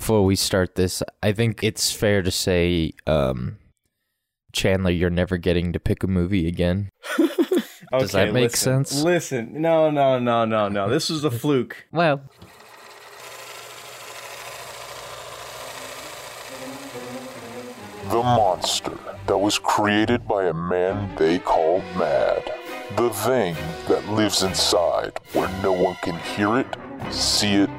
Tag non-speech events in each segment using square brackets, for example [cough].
before we start this, I think it's fair to say, um, Chandler, you're never getting to pick a movie again. [laughs] Does that make listen, sense? Listen, no, no, no, no, no. This was a fluke. [laughs] Well, The monster that was created by a man they called Mad. The thing that lives inside where no one can hear it, see it,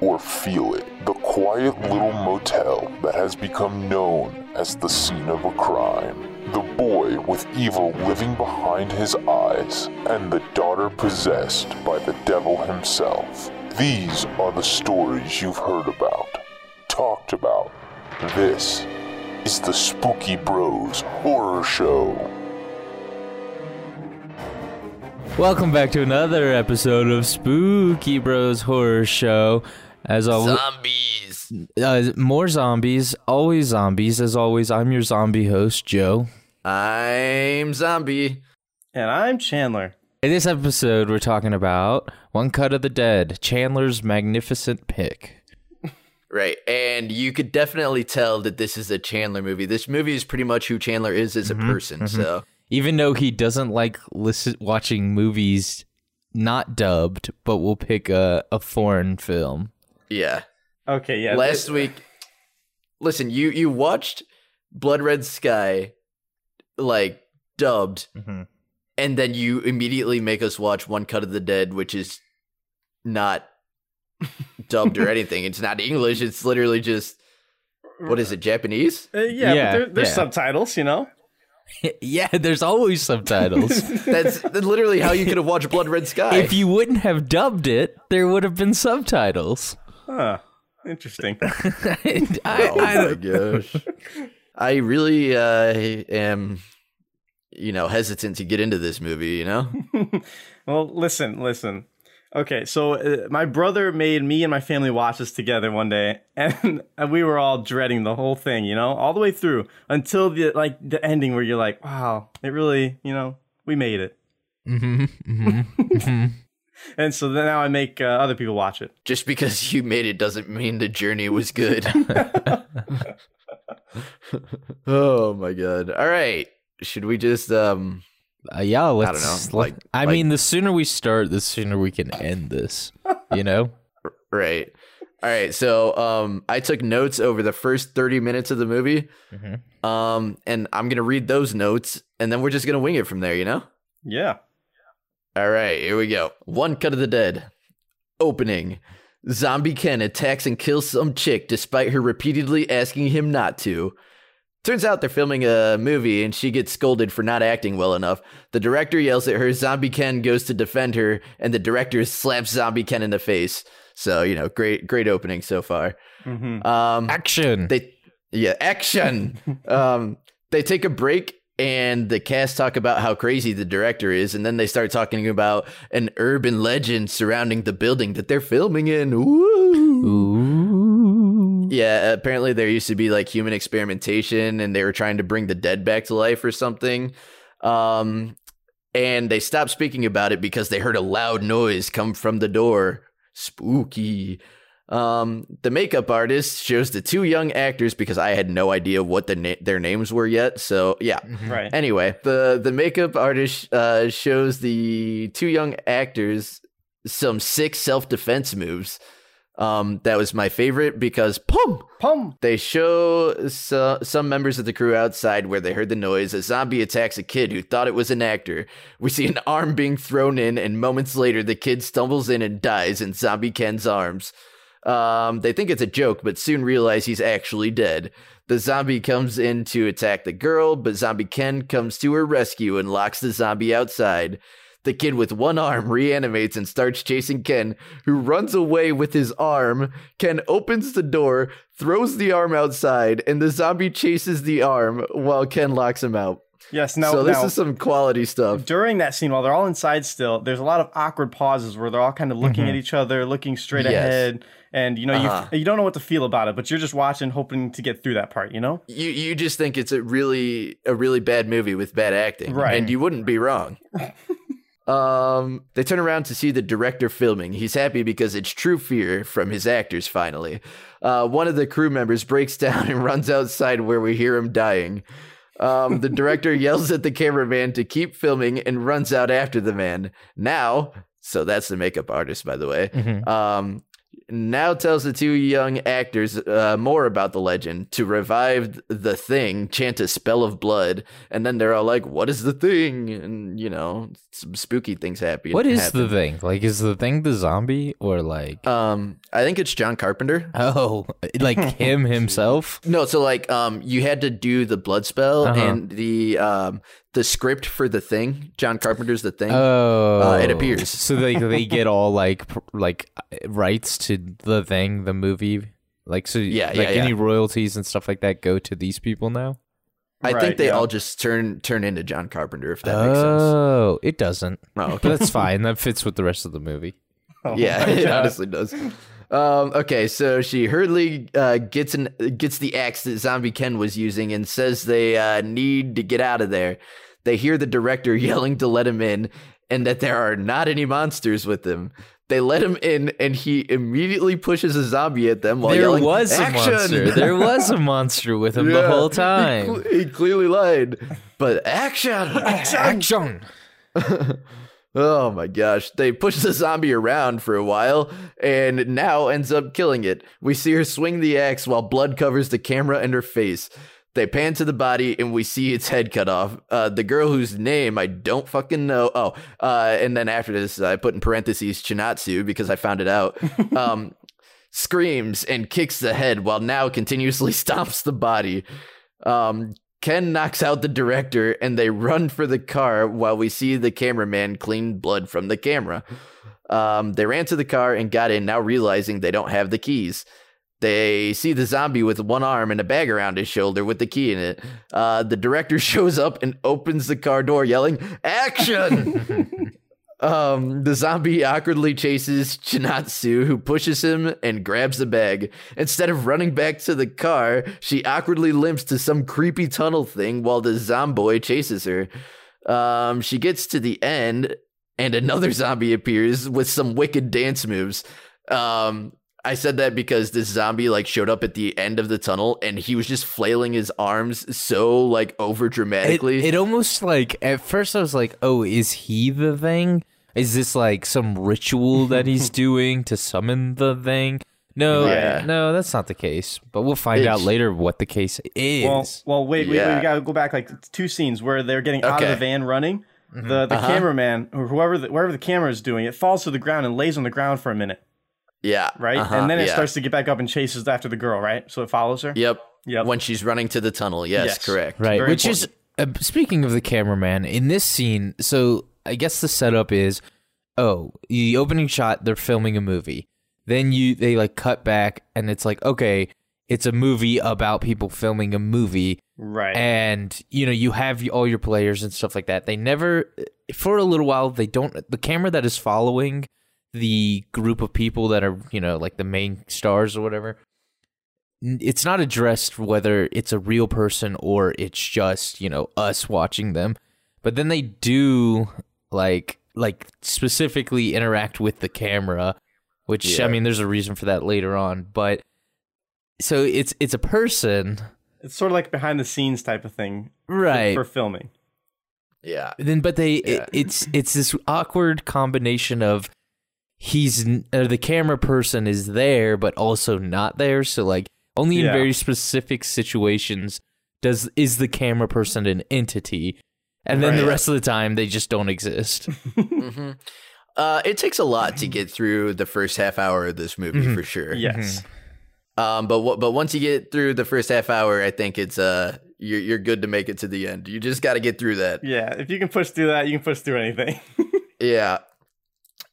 or feel it. The quiet little motel that has become known as the scene of a crime. The boy with evil living behind his eyes, and the daughter possessed by the devil himself. These are the stories you've heard about, talked about. This is the Spooky Bros Horror Show. welcome back to another episode of Spooky Bros Horror Show. As always, Zombies. uh, more zombies, always zombies. As always, I'm your zombie host, Joe. I'm zombie. And I'm Chandler. In this episode, we're talking about One Cut of the Dead, Chandler's magnificent pick. Right. And you could definitely tell that this is a Chandler movie. This movie is pretty much who Chandler is as a person. So, Even though he doesn't like listen, watching movies not dubbed, but will pick a, a foreign film. Yeah. Okay, yeah. Last th- week, listen, you you watched Blood Red Sky like dubbed and then you immediately make us watch One Cut of the Dead, which is not [laughs] dubbed or anything. It's not English. It's literally just what is it? Japanese? Uh, yeah, Yeah, but there, there's yeah. subtitles, you know? [laughs] yeah, there's always subtitles. [laughs] That's literally how you could have watched Blood Red Sky. if you wouldn't have dubbed it, there would have been subtitles. Huh. Interesting. [laughs] I, oh I my gosh. [laughs] I really uh, am, you know, hesitant to get into this movie. You know, [laughs] well, listen, listen. Okay, so uh, my brother made me and my family watch this together one day, and, and we were all dreading the whole thing, you know, all the way through until the like the ending where you're like, wow, it really, you know, we made it. Mhm, mhm, mhm. And so then now I make uh, other people watch it. just because you made it doesn't mean the journey was good. [laughs] [laughs] oh my god! All right, should we just um? Uh, yeah, let's. don't know, let- like- I like- mean, the sooner we start, the sooner we can end this. You know? [laughs] Right. All right. So um, I took notes over the first thirty minutes of the movie. Mhm. Um, and I'm gonna read those notes, and then we're just gonna wing it from there. You know. Yeah. All right, here we go. One cut of the dead. Opening. Zombie Ken attacks and kills some chick despite her repeatedly asking him not to. Turns out they're filming a movie and she gets scolded for not acting well enough. The director yells at her, Zombie Ken goes to defend her, and the director slaps Zombie Ken in the face. So, you know, great great opening so far. hmm Um Action. they yeah action [laughs] um they take a break and the cast talk about how crazy the director is and then they start talking about an urban legend surrounding the building that they're filming in Ooh. Ooh. yeah apparently there used to be like human experimentation and they were trying to bring the dead back to life or something um and they stopped speaking about it because they heard a loud noise come from the door spooky um, the makeup artist shows the two young actors because I had no idea what the na- their names were yet. So yeah. Right. Anyway, the the makeup artist uh, shows the two young actors some sick self defense moves. Um, that was my favorite because pum. Pum. They show so, some members of the crew outside where they heard the noise. A zombie attacks a kid who thought it was an actor. We see an arm being thrown in, and moments later, the kid stumbles in and dies in Zombie Ken's arms. Um, they think it's a joke, but soon realize he's actually dead. The zombie comes in to attack the girl, but Zombie Ken comes to her rescue and locks the zombie outside. The kid with one arm [laughs] reanimates and starts chasing Ken, who runs away with his arm. Ken opens the door, throws the arm outside, and the zombie chases the arm while Ken locks him out. Yes. Now, so this now, is some quality stuff. during that scene, while they're all inside still, there's a lot of awkward pauses where they're all kind of looking at each other, looking straight Yes. ahead, and you know Uh-huh. you you don't know what to feel about it, but you're just watching, hoping to get through that part. You know? You you just think it's a really a really bad movie with bad acting, Right. And you wouldn't be wrong. [laughs] Um, they turn around to see the director filming. He's happy because it's true fear from his actors finally. Uh, one of the crew members breaks [laughs] down and runs outside where we hear him dying. Um, the director [laughs] yells at the cameraman to keep filming and runs out after the man. Now, so that's the makeup artist, by the way. Mhm. Um, now tells the two young actors uh, more about the legend to revive the thing, chant a spell of blood, and then they're all like, "What is the thing?" And you know, some spooky things happen. What is happen. the thing? Like, is the thing the zombie or like? Um, I think it's John Carpenter. oh, [laughs] like [laughs] him himself? No, so like, um, you had to do the blood spell Uh-huh. and the um the script for the thing. John Carpenter's the thing. Oh, Uh, it appears. So they they get all like like uh, rights to the thing, the movie. Like so, Yeah, like yeah, yeah. any royalties and stuff like that go to these people now. I Right, think they yeah. all just turn turn into John Carpenter. If that makes sense. Oh, it doesn't. Oh, okay. that's fine. That fits with the rest of the movie. Oh yeah, it God. honestly does. Um, okay, so she hurriedly uh, gets an gets the axe that Zombie Ken was using and says they uh, need to get out of there. They hear the director [laughs] yelling to let him in, and that there are not any monsters with him. They let him in, and he immediately pushes a zombie at them while there yelling, was a monster. [laughs] There was a monster with him the Yeah, whole he time. He, clearly lied, but action! Action! [laughs] Oh my gosh. They push the zombie around for a while and Nao ends up killing it. We see her swing the axe while blood covers the camera and her face. They pan to the body and we see its head cut off. Uh, the girl whose name I don't fucking know. Oh, uh, and then after this, I put in parentheses Chinatsu because I found it out. [laughs] Um, screams and kicks the head while Nao continuously [laughs] stomps the body. Um, Ken knocks out the director and they run for the car while we see the cameraman clean blood from the camera. Um, they ran to the car and got in, now realizing they don't have the keys. They see the zombie with one arm and a bag around his shoulder with the key in it. Uh, the director [laughs] shows up and opens the car door, yelling, Action! [laughs] Um, the zombie awkwardly chases Chinatsu, who pushes him and grabs the bag. Instead of running back to the car, she awkwardly limps to some creepy tunnel thing while the zomboy chases her. Um, she gets to the end, and another zombie appears with some wicked dance moves. Um, I said that because this zombie like showed up at the end of the tunnel, and he was just flailing his arms so like over dramatically. it almost like at first I was like, oh, is he the thing? Is this like some ritual that he's [laughs] doing to summon the thing? No, Yeah. no, that's not the case. But we'll find out later what the case is. Well, well, wait, wait, wait, we gotta go back like two scenes where they're getting out of the van running. The the Uh-huh. cameraman or whoever the, wherever the camera is doing it falls to the ground and lays on the ground for a minute, yeah, right? uh-huh, and then it yeah. starts to get back up and chases after the girl, right? So it follows her. Yep. Yep. When she's running to the tunnel. Yes, Yes. correct. right, very which is uh, speaking of the cameraman in this scene. So I guess the setup is, oh, the opening shot they're filming a movie. Then you they like cut back and it's like okay, it's a movie about people filming a movie. Right. and you know you have all your players and stuff like that they never for a little while they don't the camera that is following the group of people that are you know like the main stars or whatever it's not addressed whether it's a real person or it's just you know us watching them but then they do like like specifically interact with the camera which i mean there's a reason for that later on but so it's it's a person it's sort of like behind the scenes type of thing for- right for filming. Yeah. then but they Yeah. it, it's it's this awkward combination of he's or the camera person is there but also not there so like only in Yeah. very specific situations does is the camera person an entity and then the rest of the time they just don't exist [laughs] hmm Uh, it takes a lot to get through the first half hour of this movie Mhm. for sure. Yes. Um, but what, but once you get through the first half hour, I think it's uh, you're you're good to make it to the end. You just got to get through that. Yeah. If you can push through that, you can push through anything. [laughs] Yeah.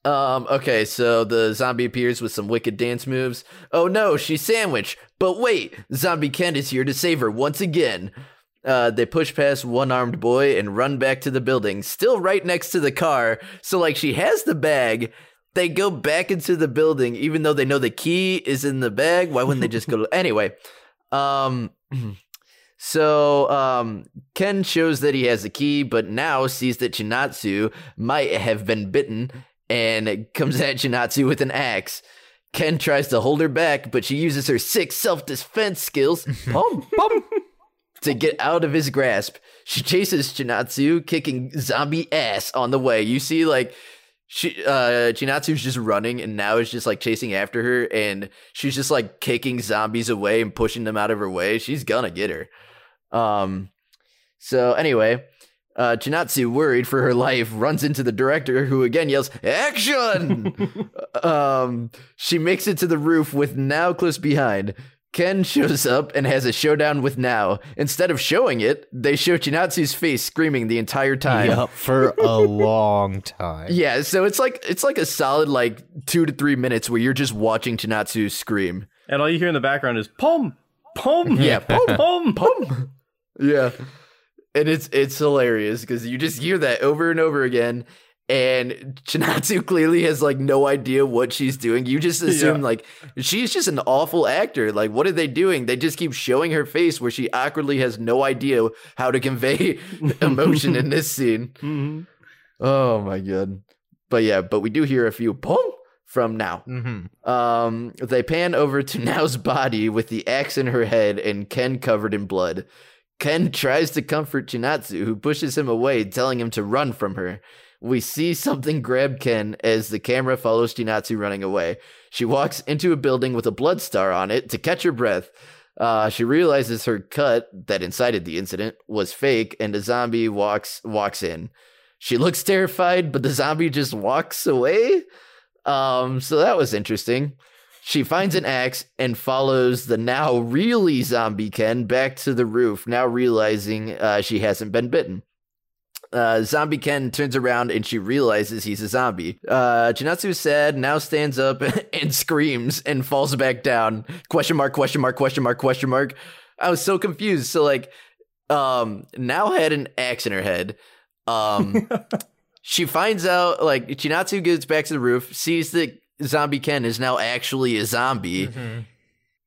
Um, okay, so the zombie appears with some wicked dance moves. Oh no, she's sandwiched. But wait, Zombie Ken is here to save her once again. Uh, they push past one armed boy and run back to the building, still right next to the car. So, like, she has the bag. They go back into the building, even though they know the key is in the bag. Why wouldn't they just go [laughs] to. Anyway, um, [clears throat] So um, Ken shows that he has the key, but Nao sees that Chinatsu might have been bitten and comes at Chinatsu with an axe. Ken tries to hold her back, but she uses her six self defense skills [laughs] boom, boom, to get out of his grasp. She chases Chinatsu, kicking zombie ass on the way. You see, like, she uh Chinatsu's just running and Nao is just like chasing after her and she's just like kicking zombies away and pushing them out of her way. She's gonna get her. Um so anyway, uh Chinatsu, worried for her life, runs into the director who again yells, Action! [laughs] um she makes it to the roof with Nao close behind. Ken shows up and has a showdown with Nao. Instead of showing it, they show Chinatsu's face screaming the entire time. Yup, for a [laughs] long time. Yeah, so it's like it's like a solid like two to three minutes where you're just watching Chinatsu scream. And all you hear in the background is pum, pum, Yeah, [laughs] pum, pum, Pum. Yeah, and it's it's hilarious because you just hear that over and over again, and Chinatsu [laughs] clearly has like no idea what she's doing. You just assume Yeah. like she's just an awful actor. Like, what are they doing? They just keep showing her face where she awkwardly has no idea how to convey [laughs] emotion in this scene. Mhm. Oh my god. But yeah, but we do hear a few pum from Nao. Mm-hmm. Um, they pan over to [laughs] Nao's body with the axe in her head and Ken covered in blood. Ken tries to comfort Chinatsu, who pushes him away, telling him to run from her. We see something grab Ken as the camera follows Chinatsu running away. She walks into a building with a blood star on it to catch her breath. Uh, she realizes her cut that incited the incident was fake, and a zombie walks walks in. She looks terrified, but the zombie just walks away. Um, so that was interesting. She finds an [laughs] axe and follows the now really zombie Ken back to the roof, now realizing uh, she hasn't been bitten. Uh, zombie Ken turns around and she realizes he's a zombie. Uh, Chinatsu is sad, Nao stands up [laughs] and screams and falls back down. Question mark, question mark, question mark, question mark. I was so confused. So, like, um, Nao had an axe in her head. Um, [laughs] she finds out, like, Chinatsu gets back to the roof, sees that Zombie Ken is now actually a zombie.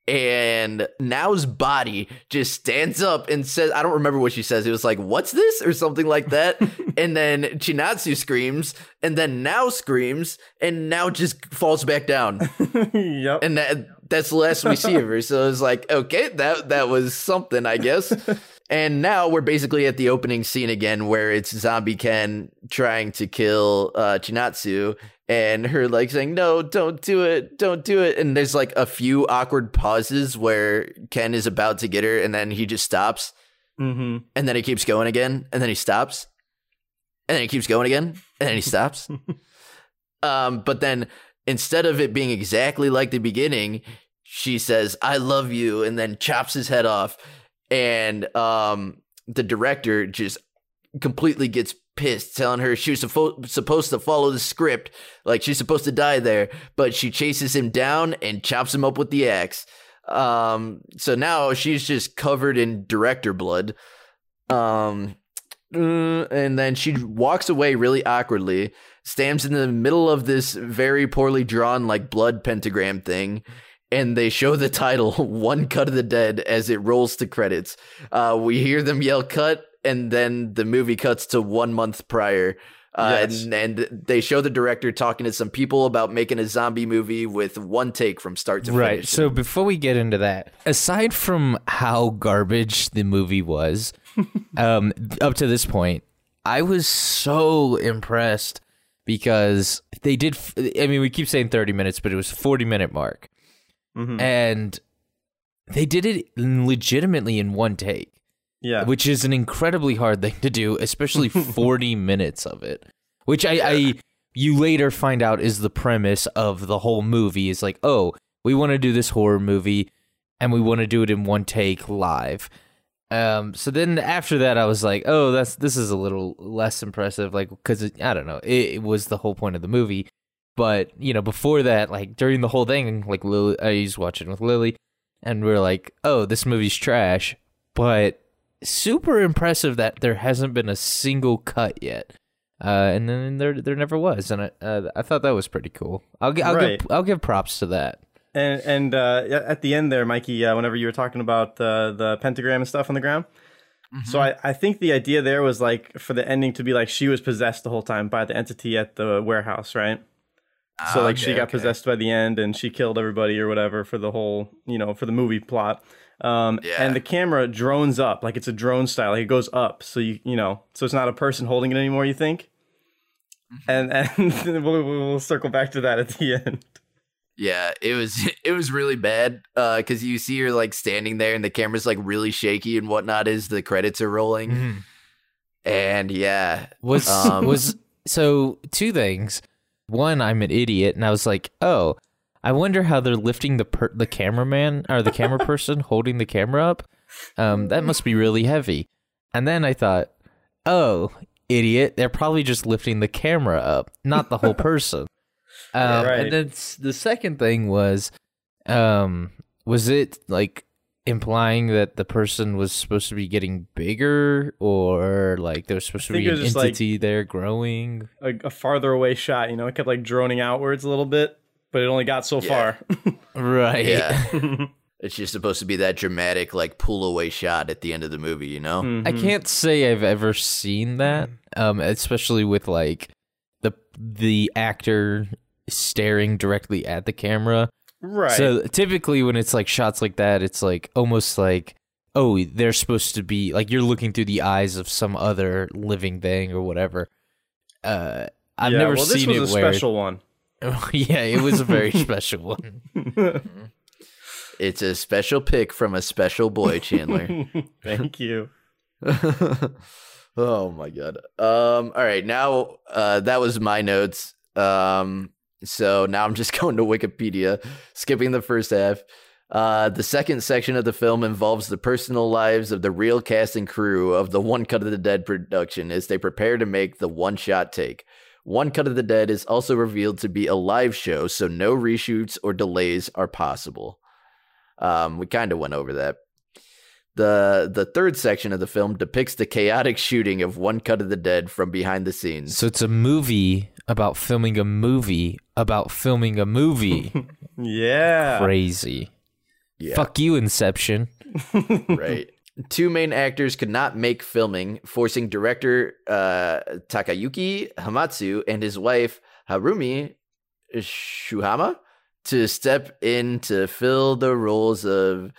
And Nao's body just stands up and says, I don't remember what she says. It was like, what's this? Or something like that. [laughs] and then Chinatsu screams, and then Nao screams, and Nao just falls back down. [laughs] yep. and that that's the last we see of her. So it's like, okay, that that was something, I guess. [laughs] and now we're basically at the opening scene again, where it's Zombie Ken trying to kill uh, Chinatsu, and her like saying, "No, don't do it, don't do it." And there's like a few awkward pauses where Ken is about to get her, and then he just stops, mm-hmm. and then he keeps going again, and then he stops, and then he keeps going again, and then he stops. [laughs] um, but then instead of it being exactly like the beginning, she says, "I love you," and then chops his head off, and um, the director just completely gets pissed, telling her she was suppo- supposed to follow the script, like she's supposed to die there, but she chases him down and chops him up with the axe. Um, so now she's just covered in director blood. Um, uh, and then she walks away really awkwardly, stands in the middle of this very poorly drawn, like blood pentagram thing, and they show the title [laughs] "One Cut of the Dead" as it rolls to credits. Uh, we hear them yell "cut," and then the movie cuts to one month prior. Uh, Yes. and, and they show the director talking to some people about making a zombie movie with one take from start to Right. finish. So before we get into that, aside from how garbage the movie was, [laughs] um, up to this point, I was so impressed because they did. I mean, we keep saying thirty minutes, but it was forty minute mark, Mhm. and they did it legitimately in one take, Yeah. which is an incredibly hard thing to do, especially [laughs] forty minutes of it. Which I, I you later find out is the premise of the whole movie is like, oh, we want to do this horror movie and we want to do it in one take live. Um, so then after that, I was like, oh, that's this is a little less impressive, like because I don't know, it, it was the whole point of the movie. But you know, before that, like during the whole thing, like Lily, I was watching with Lily, and we are like, oh, this movie's trash, but super impressive that there hasn't been a single cut yet. Uh, and then there there never was, and I uh, I thought that was pretty cool. I'll I'll Right. give I'll give props to that. And and uh, at the end there, Mikey, uh, whenever you were talking about the the pentagram and stuff on the ground, so I, I think the idea there was like for the ending to be like she was possessed the whole time by the entity at the warehouse, right? So like she got okay. possessed by the end and she killed everybody or whatever for the whole you know for the movie plot. Um, Yeah. And the camera drones up like it's a drone style, like it goes up, so you you know so it's not a person holding it anymore. You think? Mm-hmm. And and [laughs] we'll, we'll circle back to that at the end. Yeah, it was [laughs] it was really bad Uh because you see her like standing there and the camera's like really shaky and whatnot as the credits are rolling. Mhm. And yeah, Was Um, was so two things. One, I'm an idiot, and I was like, oh, I wonder how they're lifting the per- the cameraman or the camera [laughs] person holding the camera up. Um, that must be really heavy. And then I thought, oh, idiot, they're probably just lifting the camera up, not the whole person. [laughs] Um, Right. And then the second thing was, um, was it like implying that the person was supposed to be getting bigger, or like there was supposed to be an just, like- entity there growing? A farther away shot, you know, it kept like droning outwards a little bit, but it only got so Yeah. far. [laughs] Right. yeah, [laughs] it's just supposed to be that dramatic like pull away shot at the end of the movie, you know? Mm-hmm. I can't say I've ever seen that, um, especially with like the the actor staring directly at the camera. Right. So typically, when it's like shots like that, it's like almost like oh, they're supposed to be like you're looking through the eyes of some other living thing or whatever. Uh, I've yeah, never well, this seen was it a where. special one. [laughs] yeah, it was a very special one. It's a special pick from a special boy, Chandler. [laughs] Thank you. [laughs] oh my god. Um all right, now uh that was my notes. Um so now I'm just going to Wikipedia, skipping the first half. Uh, the second section of the film involves the personal lives of the real cast and crew of the One Cut of the Dead production as they prepare to make the one shot take. One Cut of the Dead is also revealed to be a live show, so no reshoots or delays are possible. Um, we kind of went over that. The the third section of the film depicts the chaotic shooting of One Cut of the Dead from behind the scenes. So it's a movie about filming a movie about filming a movie. [laughs] Yeah. Crazy. Yeah. Fuck you, Inception. [laughs] right. Two main actors could not make filming, forcing director uh, Takayuki Hamatsu and his wife Harumi Shuhama to step in to fill the roles of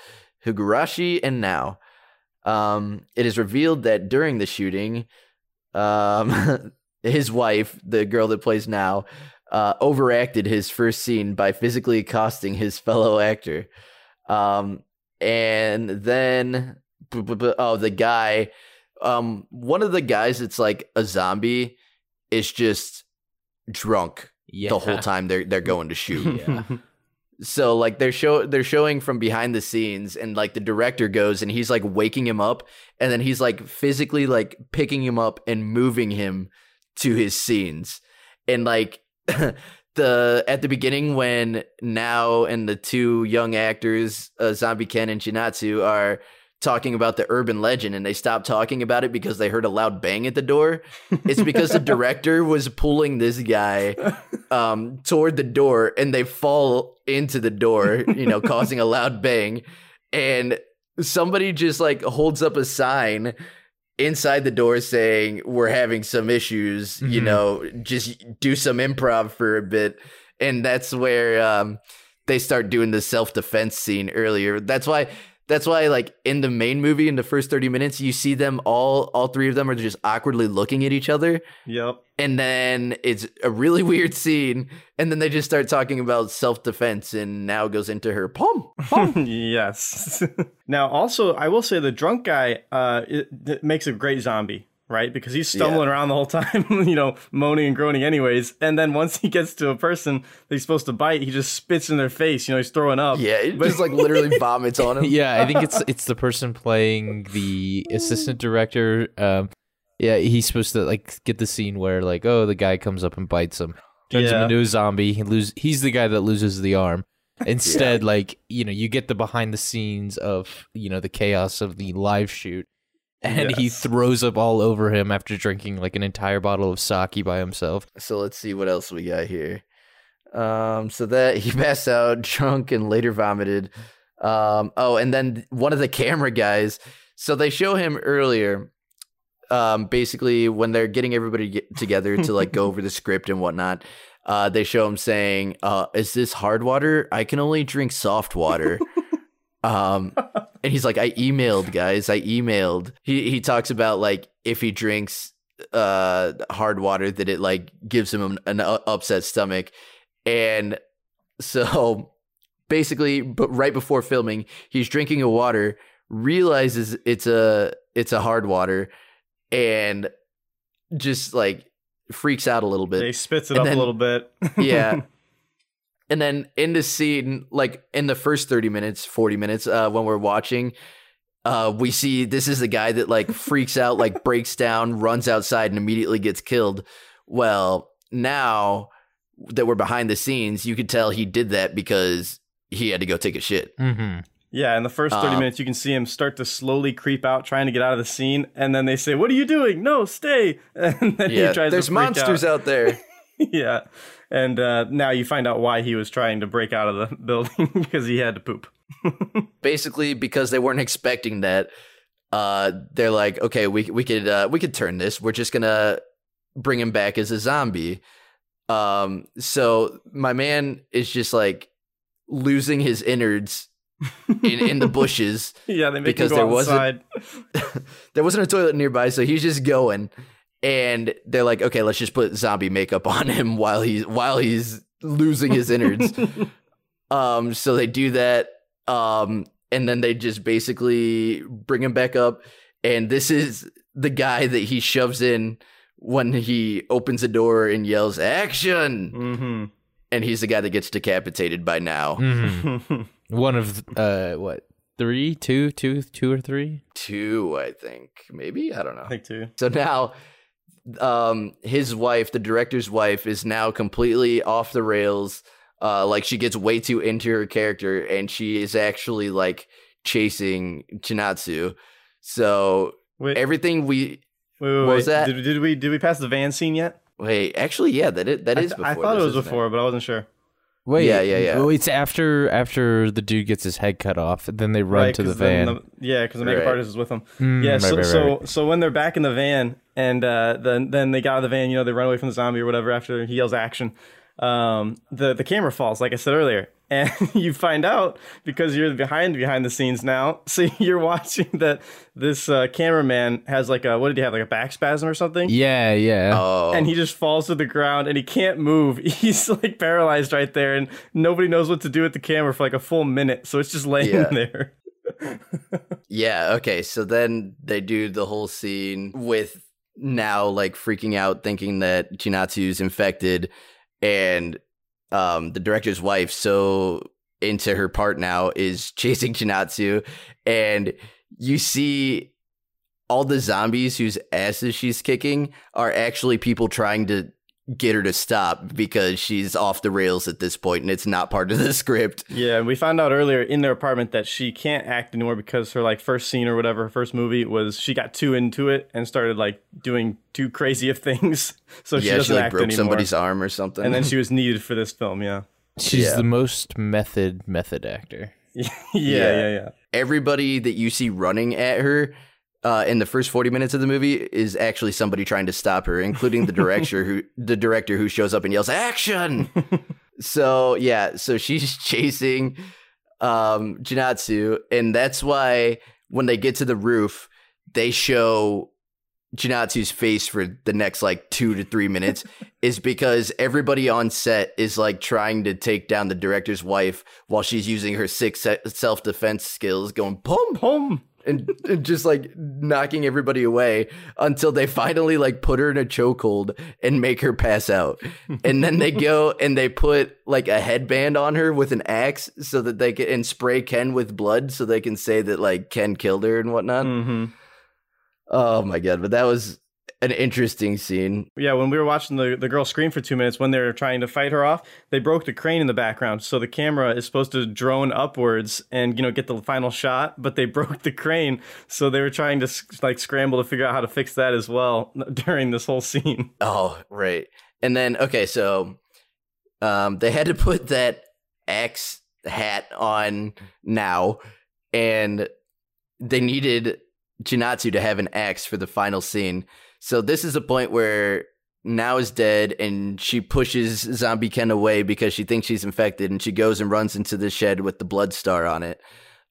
Higurashi and Nao. Um, it is revealed that during the shooting, um, [laughs] his wife, the girl that plays Nao, uh, overacted his first scene by physically accosting his fellow actor. Um, and then oh, the guy, um, one of the guys that's like a zombie is just drunk Yeah. the whole time they're they're going to shoot. [laughs] Yeah. [laughs] so like they're show they're showing from behind the scenes, and like the director goes and he's like waking him up, and then he's like physically like picking him up and moving him to his scenes, and like. [laughs] The at the beginning when Nao and the two young actors, uh, Zombie Ken and Chinatsu, are talking about the urban legend and they stopped talking about it because they heard a loud bang at the door. It's because the director was pulling this guy um, toward the door and they fall into the door, you know, causing a loud bang. And somebody just like holds up a sign inside the door saying, We're having some issues, you Mhm. know, just do some improv for a bit. And that's where um, they start doing the self defense scene earlier. That's why. That's why, like in the main movie, in the first thirty minutes, you see them all. All three of them are just awkwardly looking at each other, Yep. and then it's a really [laughs] weird scene and then they just start talking about self-defense and Nao goes into her pom pom [laughs] yes. [laughs] now, also, I will say the drunk guy uh, it, it makes a great zombie, right? Because he's stumbling around the whole time, [laughs] you know, moaning and groaning, anyways. And then once he gets to a person that he's supposed to bite, he just spits in their face. You know, he's throwing up. yeah it just like literally [laughs] vomits on him yeah, I think it's [laughs] it's the person playing the assistant director. Um, yeah, he's supposed to like get the scene where like, oh, the guy comes up and bites him, turns him into a zombie. He lose. He's the guy that loses the arm. Instead, like you know, you get the behind the scenes of you know the chaos of the live shoot, and he throws up all over him after drinking like an entire bottle of sake by himself. so let's see what else we got here Um, so that [laughs] he passed out drunk and later vomited. Um, oh, and then one of the camera guys. So they show him earlier. Um, basically when they're getting everybody get [laughs] together to like go over the script and whatnot. Uh, they show him saying, uh, "Is this hard water? I can only drink soft water." [laughs] um, [laughs] and he's like, "I emailed guys. I emailed." He he talks about like if he drinks uh hard water that it like gives him an, an upset stomach and so basically but right before filming he's drinking a water realizes it's a it's a hard water and just like freaks out a little bit He spits it And up then- a little bit. yeah. [laughs] And then in the scene, like in the first 30 minutes, 40 minutes, uh, when we're watching, uh, we see this is the guy that like freaks out, like [laughs] breaks down, runs outside, and immediately gets killed. Well, now that we're behind the scenes, you could tell he did that because he had to go take a shit. Mm-hmm. Yeah, in the first 30 Um, minutes, you can see him start to slowly creep out, trying to get out of the scene. And then they say, What are you doing? No, stay. [laughs] And then Yeah, he tries there's to freak monsters out. out there. [laughs] yeah. And uh, now you find out why he was trying to break out of the [laughs] building because he had to poop. [laughs] basically because they weren't expecting that uh they're like okay we we could uh we could turn this. We're just gonna bring him back as a zombie. Um so my man is just like losing his innards in, in the bushes [laughs] Yeah, they make Because there wasn't- there wasn't a toilet nearby so he's just going and they're like okay let's just put zombie makeup on [laughs] him while he's while he's losing his innards. [laughs] Um so they do that. Um and then they just basically bring him back up. And this is the guy that he shoves in when he opens the door and yells action! Hmm and he's the guy that gets decapitated by Nao. Mm-hmm. [laughs] One of uh, what three, two, two, two or three? two i think. Maybe? I don't know. I think too. So now, um, his wife, the director's wife, is now completely off the rails. Uh, like she gets way too into her character, and she is actually like chasing Chinatsu. So Wait, everything we wait, wait, what was wait. that? Did, did we did we pass the van scene yet? wait, actually, yeah, that is, that I, is th- before. I thought it was isn't before, but I wasn't sure. Wait, Yeah, yeah, yeah. oh, It's after after the dude gets his head cut off, then they run Right, to the van. the- yeah, because the makeup Right. artist is with them. Mm, Yeah, right, so right, so so when they're back in the van and uh, then then they got out of the van, you know, they run away from the zombie or whatever after he yells action. Um, the the camera falls, like I said earlier, [laughs] and you find out because you're behind behind the scenes now. [laughs] So you're watching that this uh, cameraman has like a what did he have like a back spasm or something? yeah, yeah. Oh, And he just falls to the ground and he can't move. [laughs] He's like paralyzed right there, and nobody knows what to do with the camera for like a full minute. So it's just laying Yeah. there. Yeah, okay. So then they do the whole scene with Nao like freaking out thinking that Chinatsu's infected and um the director's wife so into her part now is [laughs] chasing Chinatsu and you see all the zombies whose asses she's kicking are actually people trying to get her to stop because she's off the rails at this point and it's not part of the [laughs] script. Yeah, and we found out earlier in their apartment that she can't act anymore because her like first scene or whatever, her first movie was she got too into it and started like doing too crazy of things. [laughs] So she yeah, she doesn't like act broke anymore. somebody's arm or something. and then she [laughs] was needed for this film. Yeah, She's yeah. the most method method actor. yeah, yeah, yeah. everybody that you see running at her uh, in the first 40 minutes of the movie is actually somebody trying to stop her, including the director who [laughs] the director who shows up and yells action. [laughs] so yeah, so she's [laughs] chasing um Chinatsu, and that's why when they get to the roof, they show Chinatsu's face for the next like two to three minutes is because everybody on set is like trying to take down the director's wife while she's using her six self defense skills, going boom, Home. And, and just like knocking everybody away until they finally like put her in a chokehold and make her pass out. And then they go and they put like a headband on her with an axe so that they can and spray Ken with blood so they can say that like Ken killed her and whatnot. hmm Oh my god, but that was an interesting scene. Yeah, when we were watching the, the girl scream for two minutes when they were trying to fight her off, they broke the crane in the background. So the camera is supposed to drone upwards and, you know, get the final shot, but they [laughs] broke the crane. So they were trying to like scramble to figure out how to fix that as well [laughs] during this whole scene. Oh, right. And then okay, so Um, they had to put that X hat on Nao, and they needed Chinatsu to have an X for the final scene. So this is a point where Nao is dead and she pushes zombie ken away because she thinks she's infected and she goes and runs into the shed with the blood star on it.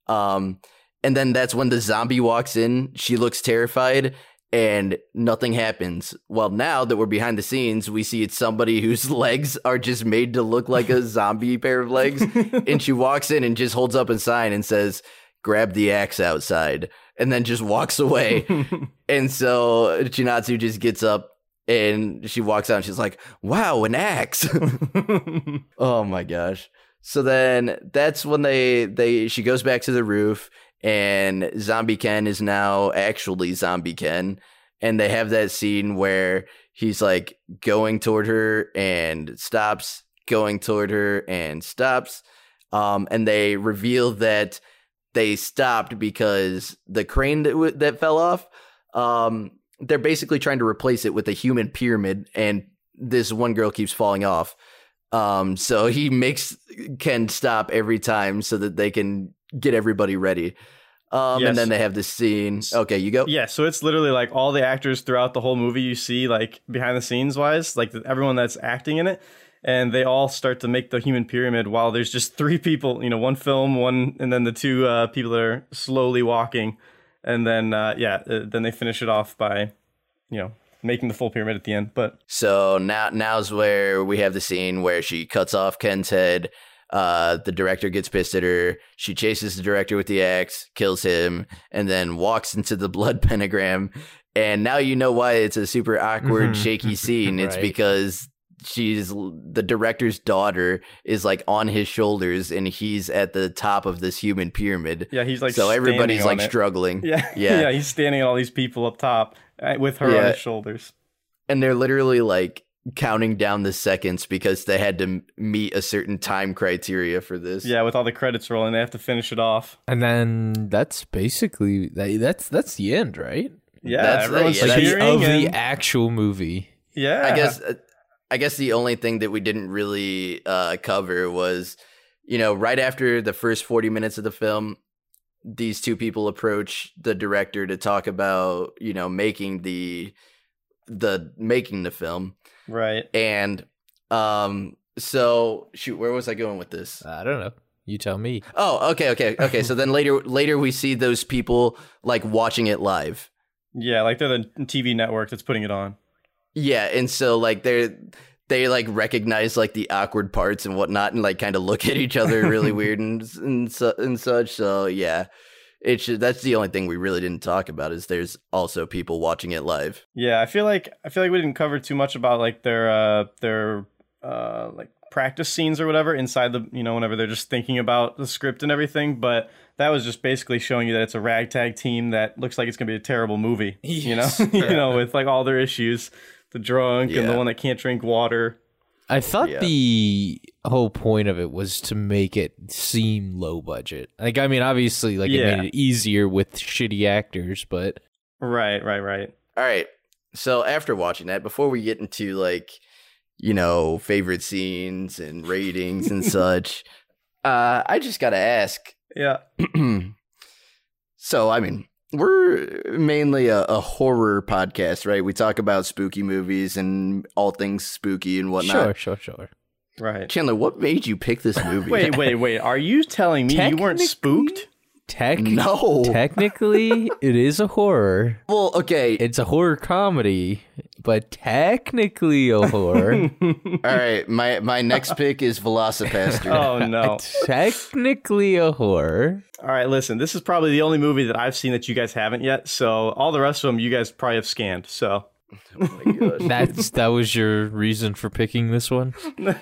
Um and then that's when the zombie walks in. She looks terrified and nothing happens. Well now that we're behind the scenes we see it's somebody whose [laughs] legs are just made to look like a [laughs] zombie pair of legs. And she walks in and just holds up a sign and says grab the axe outside and then just walks away [laughs] and so Chinatsu just gets up and she walks out and she's like, "Wow, an axe. [laughs] oh my gosh! So then that's when they they she goes back to the roof and Zombie Ken is now actually Zombie Ken, and they have that scene where he's like going toward her and stops, going toward her and stops, um, and they reveal that they stopped because the crane that w- that fell off. Um, they're basically trying to replace it with a human pyramid, and this one girl keeps falling off. Um, so [laughs] he makes Ken stop every time so that they can get everybody ready. Um, Yes. and then they have this scene. Okay, you go. Yeah, so it's literally like all the actors throughout the whole movie you see, like behind the scenes wise, like everyone that's acting in it, and they all start to make the human pyramid while there's just three people, you know, one film, one, and then the two uh, people that are slowly walking, and then uh, yeah, uh, then they finish it off by, you know, making the full pyramid at the end. But So now now's where we have the scene where she cuts off Ken's head. Uh, the director gets pissed at her. She chases the director with the axe, kills him, and then walks into the blood [laughs] pentagram. And now you know why it's a super awkward, Mhm. shaky scene. It's [laughs] Right. because she's the director's daughter is like on his shoulders, and he's at the top of this human pyramid. yeah, he's like so everybody's like it. struggling. Yeah, Yeah. [laughs] yeah, he's standing on all these people up top uh, with her on his shoulders. and they're literally like counting down the seconds because they had to m- meet a certain time criteria for this. Yeah, with all the credits rolling, they have to finish it off. And then that's basically that, that's that's the end, right? Yeah, That's- everyone's yeah, Like that's- the, cheering. of the actual movie. yeah, I guess uh, I guess the only thing that we didn't really uh, cover was, you know, right after the first 40 minutes of the film, these two people approach the director to talk about, you know, making the the making the film. right. And um so shoot, where was I going with this? I don't know. You tell me. Oh, okay, okay, okay. So then later later we see those people like watching it live. Yeah, like they're the TV network that's putting it on. Yeah, and so like they're they like recognize like the awkward parts and whatnot, and like kind of look at each other really [laughs] weird and and, su- and such. So yeah, it's ju- that's the only thing we really didn't talk about is there's also people watching it live. Yeah, I feel like I feel like we didn't cover too much about like their uh their uh like practice scenes or whatever inside the you know whenever they're just thinking about the script and everything, but that was just basically showing you that it's a ragtag team that looks like it's gonna be a terrible movie. You know, [laughs] you know, [laughs] with like all their issues, the drunk and the one that can't drink water. I thought Yeah. the whole point of it was to make it seem low budget. Like, I mean, obviously, like Yeah. it made it easier with shitty actors, but Right, right, right. All right. So after watching that, before we get into like you know favorite scenes and ratings and [laughs] such, uh, I just gotta ask. Yeah. [clears throat] so I mean, we're mainly a, a horror podcast, right? We talk about spooky movies and all things spooky and whatnot. sure, sure, sure. Right. Chandler, what made you pick this [laughs] movie? Wait, wait, wait. Are you telling me you weren't spooked? Tech, No. technically, it is a horror. well, okay. It's a horror comedy, but technically a horror. [laughs] all right. My my next pick is Velocipastor. Oh no. [laughs] technically a horror. All right, listen. This is probably the only movie that I've seen that you guys haven't yet. So all the rest of them, you guys probably have scanned. So [laughs] Oh my gosh. That's that was your reason for picking this one. [laughs]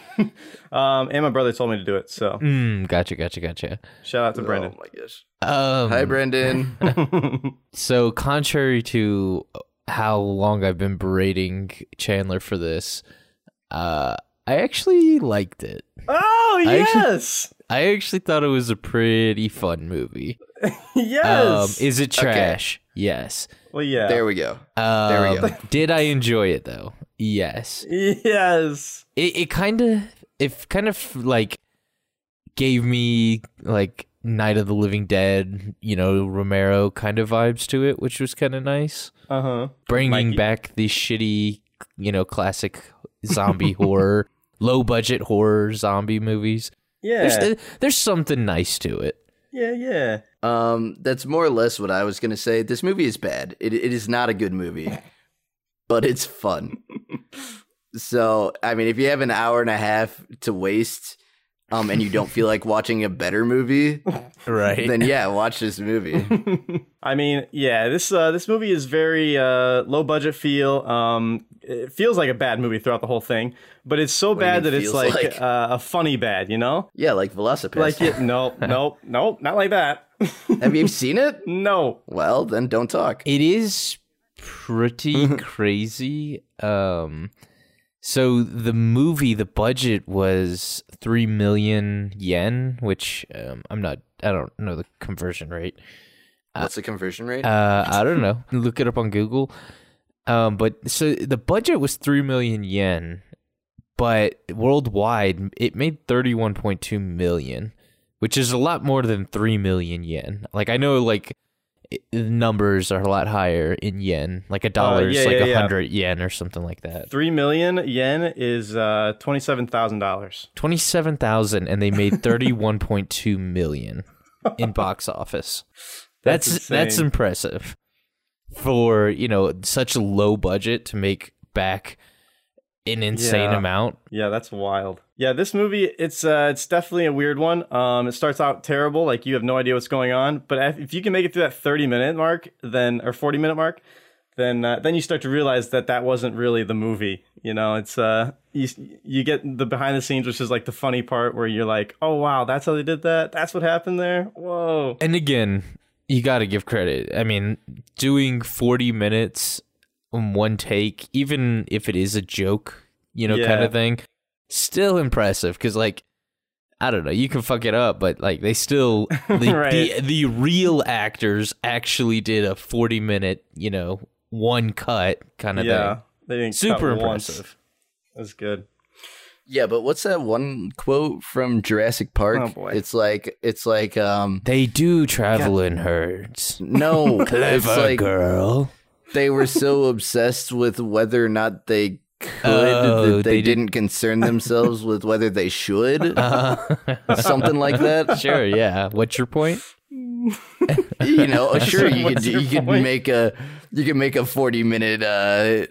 Um, and my brother told me to do it. So Mm, gotcha, gotcha, gotcha. shout out to Brendan. Oh my gosh. Um, Hi, Brendan. [laughs] So, contrary to how long I've been berating Chandler for this, uh, I actually liked it. oh I actually- yes, I actually thought it was a pretty fun movie. yes. Um, is it trash? Yes. Well, yeah. there we go. Um, There we go. Did I enjoy it though? Yes. yes. It, it kind of it kind of like gave me like Night of the Living Dead, you know, Romero kind of vibes to it, which was kind of nice. Uh huh. Bringing Mikey. back the shitty, you know, classic zombie [laughs] horror, low budget horror zombie movies. Yeah. There's there's something nice to it. yeah. Yeah. Um, that's more or less what I was gonna say. This movie is bad. It it is not a good movie, [laughs] but it's fun. [laughs] so I mean, if you have an hour and a half to waste, um, and you don't feel like watching a better movie, [laughs] Right. then yeah, watch this movie. [laughs] I mean, yeah, this uh, this movie is very uh, low budget feel. Um, it feels like a bad movie throughout the whole thing, but it's so do you bad that it's like, like? Uh, a funny bad, you know? Yeah, like Velocipastor. Like it? No, no, no, not like that. [laughs] have you seen it? no. Well, then don't talk. It is pretty crazy. Um, so the movie, the budget was three million yen, which um, I'm not. I don't know the conversion rate. What's the conversion rate? Uh, I don't know. [laughs] Look it up on Google. Um, but so the budget was three million yen, but worldwide it made thirty one point two million, which is a lot more than three million yen. Like I know, like numbers are a lot higher in yen. Like a dollar is Uh, yeah, like a yeah. hundred yen or something like that. Three million yen is uh, twenty-seven thousand dollars. Twenty seven thousand, and they made [laughs] thirty one point two million in box office. [laughs] That's That's that's, impressive for you know such a low budget to make back an insane Yeah. amount. Yeah, that's wild. Yeah, this movie it's uh it's definitely a weird one. Um it starts out terrible, like you have no idea what's going on, but if you can make it through that 30 minute mark, then or 40 minute mark, then uh, then you start to realize that that wasn't really the movie. You know, it's uh you you get the behind the scenes which is like the funny part where you're like, "Oh wow, that's how they did that. That's what happened there." Whoa. And again, you got to give credit. I mean, doing forty minutes in one take, even if it is a joke, you know, kind of thing, still impressive. Because like. I don't know. You can fuck it up, but like they still [laughs] the Right. the, the real actors actually did a forty minute, you know, one cut kind of Yeah. thing. They didn't Super once. impressive. That's good. yeah, but what's that one quote from Jurassic Park? Oh, boy. It's like it's like um They do travel in herds. no, [laughs] it's Clever like girl. They were so [laughs] obsessed with whether or not they could Oh, that they they, did- didn't concern themselves with whether they should. [laughs] Uh, [laughs] Something like that. sure, yeah. What's your point? You know, sure you What's could you could point? make a you could make a 40 minute uh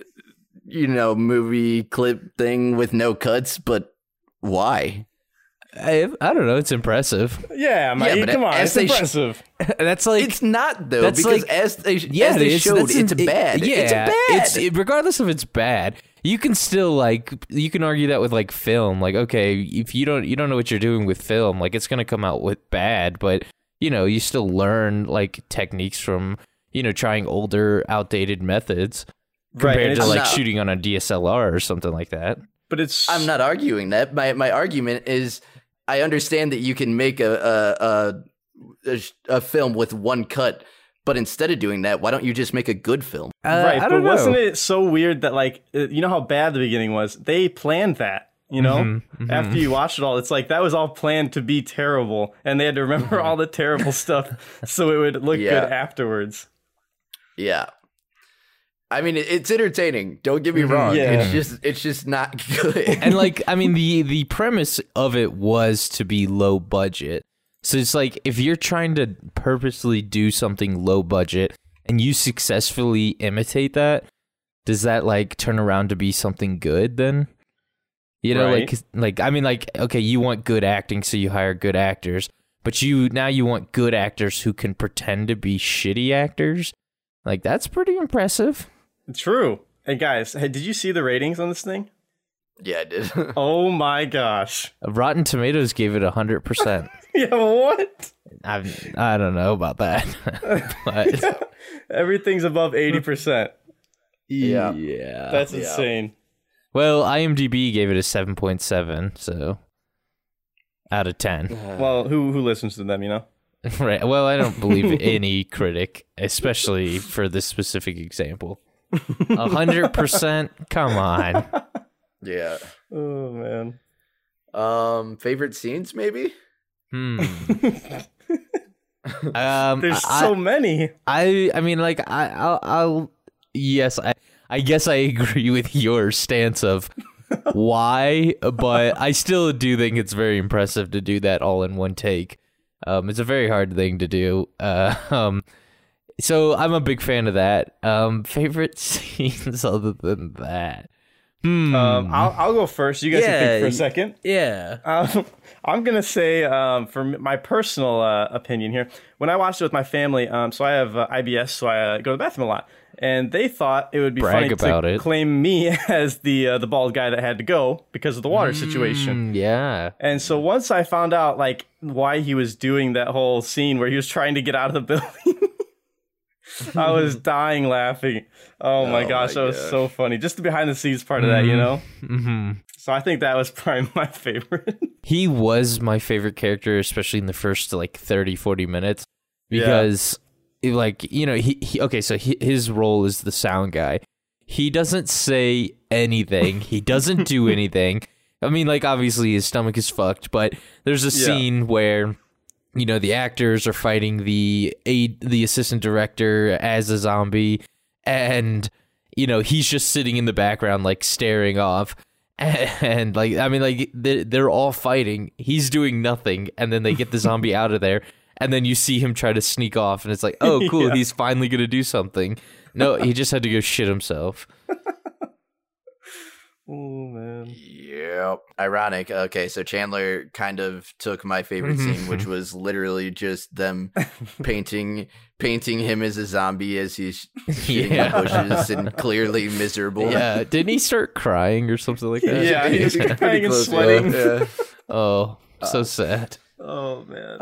you know, movie clip thing with no cuts, but why? I, I don't know. It's impressive. Yeah, Mikey, but come on. as It's they sh- impressive. [laughs] That's like It's not though That's because like- as they yeah, as they it's- showed it's it- bad. Yeah, it's bad. It's it- regardless of it's bad. You can still like you can argue that with like film. Like okay, if you don't you don't know what you're doing with film, like it's gonna come out with bad, but you know you still learn like techniques from you know trying older, outdated methods compared and to like not- shooting on a DSLR or something like that. But it's I'm not arguing that. My my argument is I understand that you can make a a, a a film with one cut, but instead of doing that, why don't you just make a good film? Uh, right, I but don't know. wasn't it so weird that like uh, you know how bad the beginning was? They planned that, you know. Mm-hmm, After you watch it all, it's like that was all planned to be terrible, and they had to remember Mm-hmm. all the terrible [laughs] stuff so it would look Yeah. good afterwards. Yeah. I mean, it's entertaining. Don't get me wrong. Mm-hmm. Yeah. It's just, it's just not [laughs] good. and like I mean the the premise of it was to be low budget. So it's like if you're trying to purposely do something low budget and you successfully imitate that, does that like turn around to be something good then? You know, Right. like like I mean like okay, you want good acting so you hire good actors, but you now you want good actors who can pretend to be shitty actors. Like that's pretty impressive. True. Hey guys, hey, did you see the ratings on this thing? yeah, I did. [laughs] Oh my gosh. Rotten Tomatoes gave it 100%. [laughs] Yeah, what? I I don't know about that, [laughs] but Everything's above eighty percent. Yeah. yeah. That's yeah. insane. well, IMDb gave it a seven point seven, so out of ten. Well, who who listens to them? You know. right. Well, I don't believe any critic, especially for this specific example. A hundred percent. Come on. yeah. Oh man. Um, favorite scenes, maybe. Hmm. [laughs] um, There's I, so many. I I mean like I I'll, I'll yes I I guess I agree with your stance of why, but I still do think it's very impressive to do that all in one take. Um, it's a very hard thing to do. Uh, [laughs] um, so I'm a big fan of that. Um, favorite [laughs] scenes other than that. Hmm. Um, I'll, I'll go first. You guys can think for a second. yeah. Um, [laughs] I'm gonna say, um, for my personal uh, opinion here, when I watched it with my family, um, so I have uh, IBS, so I uh, go to the bathroom a lot, and they thought it would be Brag funny about to it. claim me [laughs] as the uh, the bald guy that had to go because of the water situation. Mm, yeah. And so once I found out like why he was doing that whole scene where he was trying to get out of the building, [laughs] I was [laughs] dying laughing. Oh my Oh gosh, my that was so funny. Just the behind the scenes part of that, you know. hmm So I think that was [laughs] probably my favorite. he was my favorite character especially in the first like 30 40 minutes Yeah. because it, like you know he, he okay so he, his role is the sound guy he doesn't say anything he doesn't do anything i mean like obviously his stomach is fucked but there's a Yeah. scene where you know the actors are fighting the aid the assistant director as a zombie. And you know he's just sitting in the background like staring off. [laughs] And like i mean like they're, they're all fighting. He's doing nothing. And then they get the zombie out of there. And then you see him try to sneak off. And it's like oh [laughs] cool. Yeah. he's finally gonna do something. No he just had to go shit himself oh man. Yep. Ironic. Okay, so Chandler kind of took my favorite mm-hmm. scene, which [laughs] was literally just them [laughs] painting painting him as a zombie as he's [laughs] shitting Yeah. in bushes and clearly miserable. yeah didn't he start crying or something like that Yeah, he was Pretty crying and sweating. yeah. oh so uh, sad Oh man.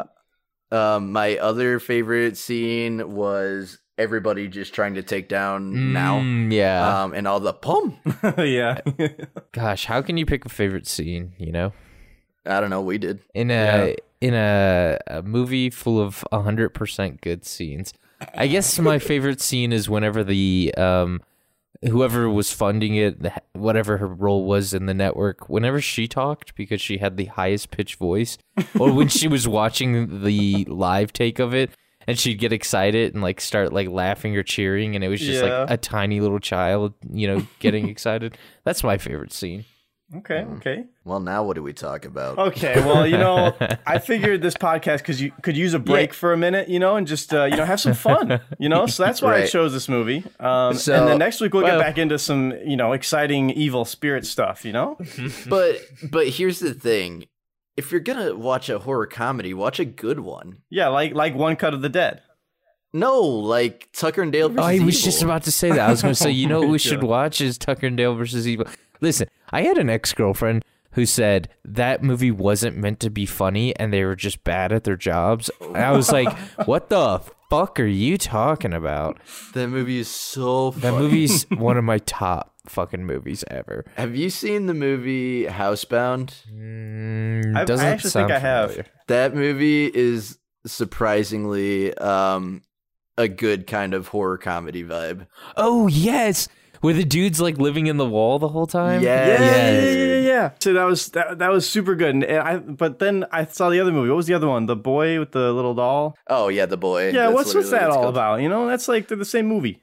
Uh, um, my other favorite scene was everybody just trying to take down Nao. Mm, yeah Um, and all the pum. [laughs] yeah. [laughs] gosh how can you pick a favorite scene you know I don't know. We did. in a in a, a movie full of 100% good scenes i guess [laughs] my favorite scene is whenever the um whoever was funding it whatever her role was in the network whenever she talked because she had the highest pitch voice or when she was watching the live take of it and she'd get excited and like start like laughing or cheering and it was just Yeah. like a tiny little child you know [laughs] getting excited that's my favorite scene Okay. Okay. Well, now what do we talk about? Okay. Well, you know, [laughs] I figured this podcast because you could use a break for a minute, you know, and just uh, you know have some fun, you know. So that's why I chose this movie. Um, So- and then next week we'll well- get back into some you know exciting evil spirit stuff, you know. [laughs] But but here's the thing: if you're gonna watch a horror comedy, watch a good one. Yeah, like like One Cut of the Dead. No, like Tucker and Dale. Versus Oh, I was Evil. just about to say that. I was going to say, you know what we [laughs] should watch is Tucker and Dale versus Evil. Listen, I had an ex girlfriend who said that movie wasn't meant to be funny and they were just bad at their jobs. And I was like, [laughs] what the fuck are you talking about? That movie is so. That funny. movie's [laughs] one of my top fucking movies ever. Have you seen the movie Housebound? Mm, I- I doesn't actually sound think I have. familiar. That movie is surprisingly um a good kind of horror comedy vibe. Oh, yes. Were the dudes like living in the wall the whole time? Yeah. Yeah, yeah, yeah, yeah, yeah. So that was that, that was super good. And I but then I saw the other movie. What was the other one? The boy with the little doll. Oh yeah, the boy. Yeah, That's what's what's that all called. about? You know, that's like they're the same movie.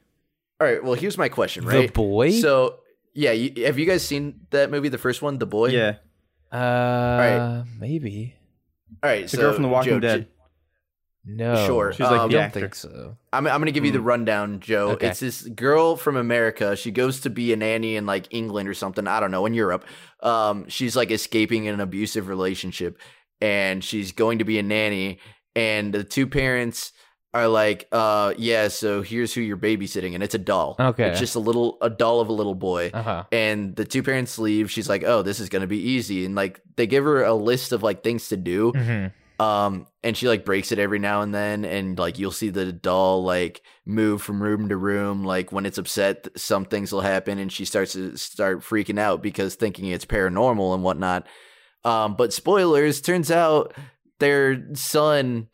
All right, well here's my question, Right, The boy? So yeah, you, have you guys seen that movie, the first one, The Boy? Yeah, Uh, maybe. All right, the so girl from The Walking Joe, Dead. J- No. Sure. She's like Um, I don't actor. think so. I'm, I'm gonna give you the rundown, Joe. Okay. It's this girl from America. She goes to be a nanny in like England or something. I don't know in Europe. Um, she's like escaping an abusive relationship, and she's going to be a nanny. And the two parents are like, uh, yeah. So here's who you're babysitting, and it's a doll. Okay. it's just a little a doll of a little boy. Uh huh. and the two parents leave she's like oh this is gonna be easy and like they give her a list of like things to do hmm um and she like breaks it every now and then and like you'll see the doll like move from room to room like when it's upset some things will happen and she starts to start freaking out because thinking it's paranormal and whatnot um but spoilers turns out their son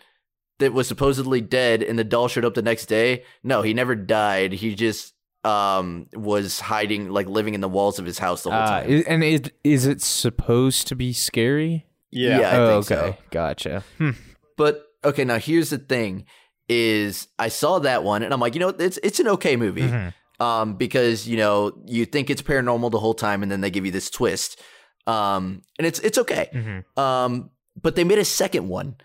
that was supposedly dead and the doll showed up the next day no he never died he just um was hiding like living in the walls of his house the whole Uh, time. and is, is it supposed to be scary? Yeah. Yeah. I oh, think okay, so. gotcha. Hmm. But okay, now here's the thing: is I saw that one and I'm like, you know, it's it's an okay movie, Mm-hmm. um, because you know you think it's paranormal the whole time, and then they give you this twist, um, and it's it's okay. Mhm. Um, but they made a second one,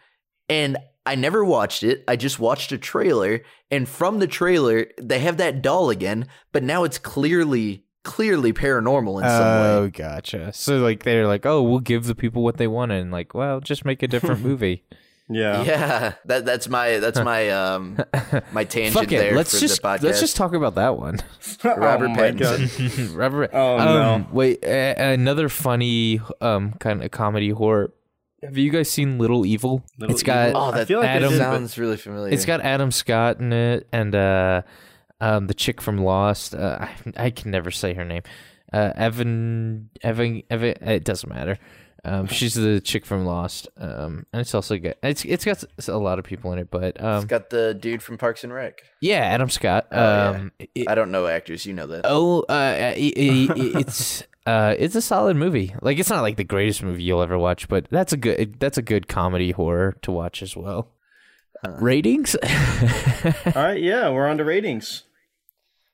and I never watched it. I just watched a trailer, and from the trailer, they have that doll again, but now it's clearly clearly paranormal in some Oh, way. Oh, gotcha. So like they're like, oh, we'll give the people what they want, and like, well, just make a different [laughs] movie. Yeah. Yeah, that that's my that's my um [laughs] my tangent Fuck it. there Let's for just the podcast. let's just talk about that one. [laughs] Robert oh. Pattinson. Robert. Oh, um, no. Wait, uh, another funny um kind of comedy horror. Have you guys seen Little Evil? Little it's got Evil? Oh, I that feel like I Adam did, sounds really familiar. it's got Adam Scott in it and uh um the chick from Lost. Uh, I I can never say her name. Uh, Evan Evan Evan. It doesn't matter. Um, she's the chick from Lost. Um, and it's also good. It's it's got a lot of people in it, but um, it's got the dude from Parks and Rec. yeah, Adam Scott. Oh, yeah. Um, it- I don't know actors, you know that. Oh, uh, i- i- i- [laughs] it's uh, it's a solid movie. Like it's not like the greatest movie you'll ever watch, but that's a good that's a good comedy horror to watch as well. Ratings? [laughs] All right. Yeah. We're on to ratings.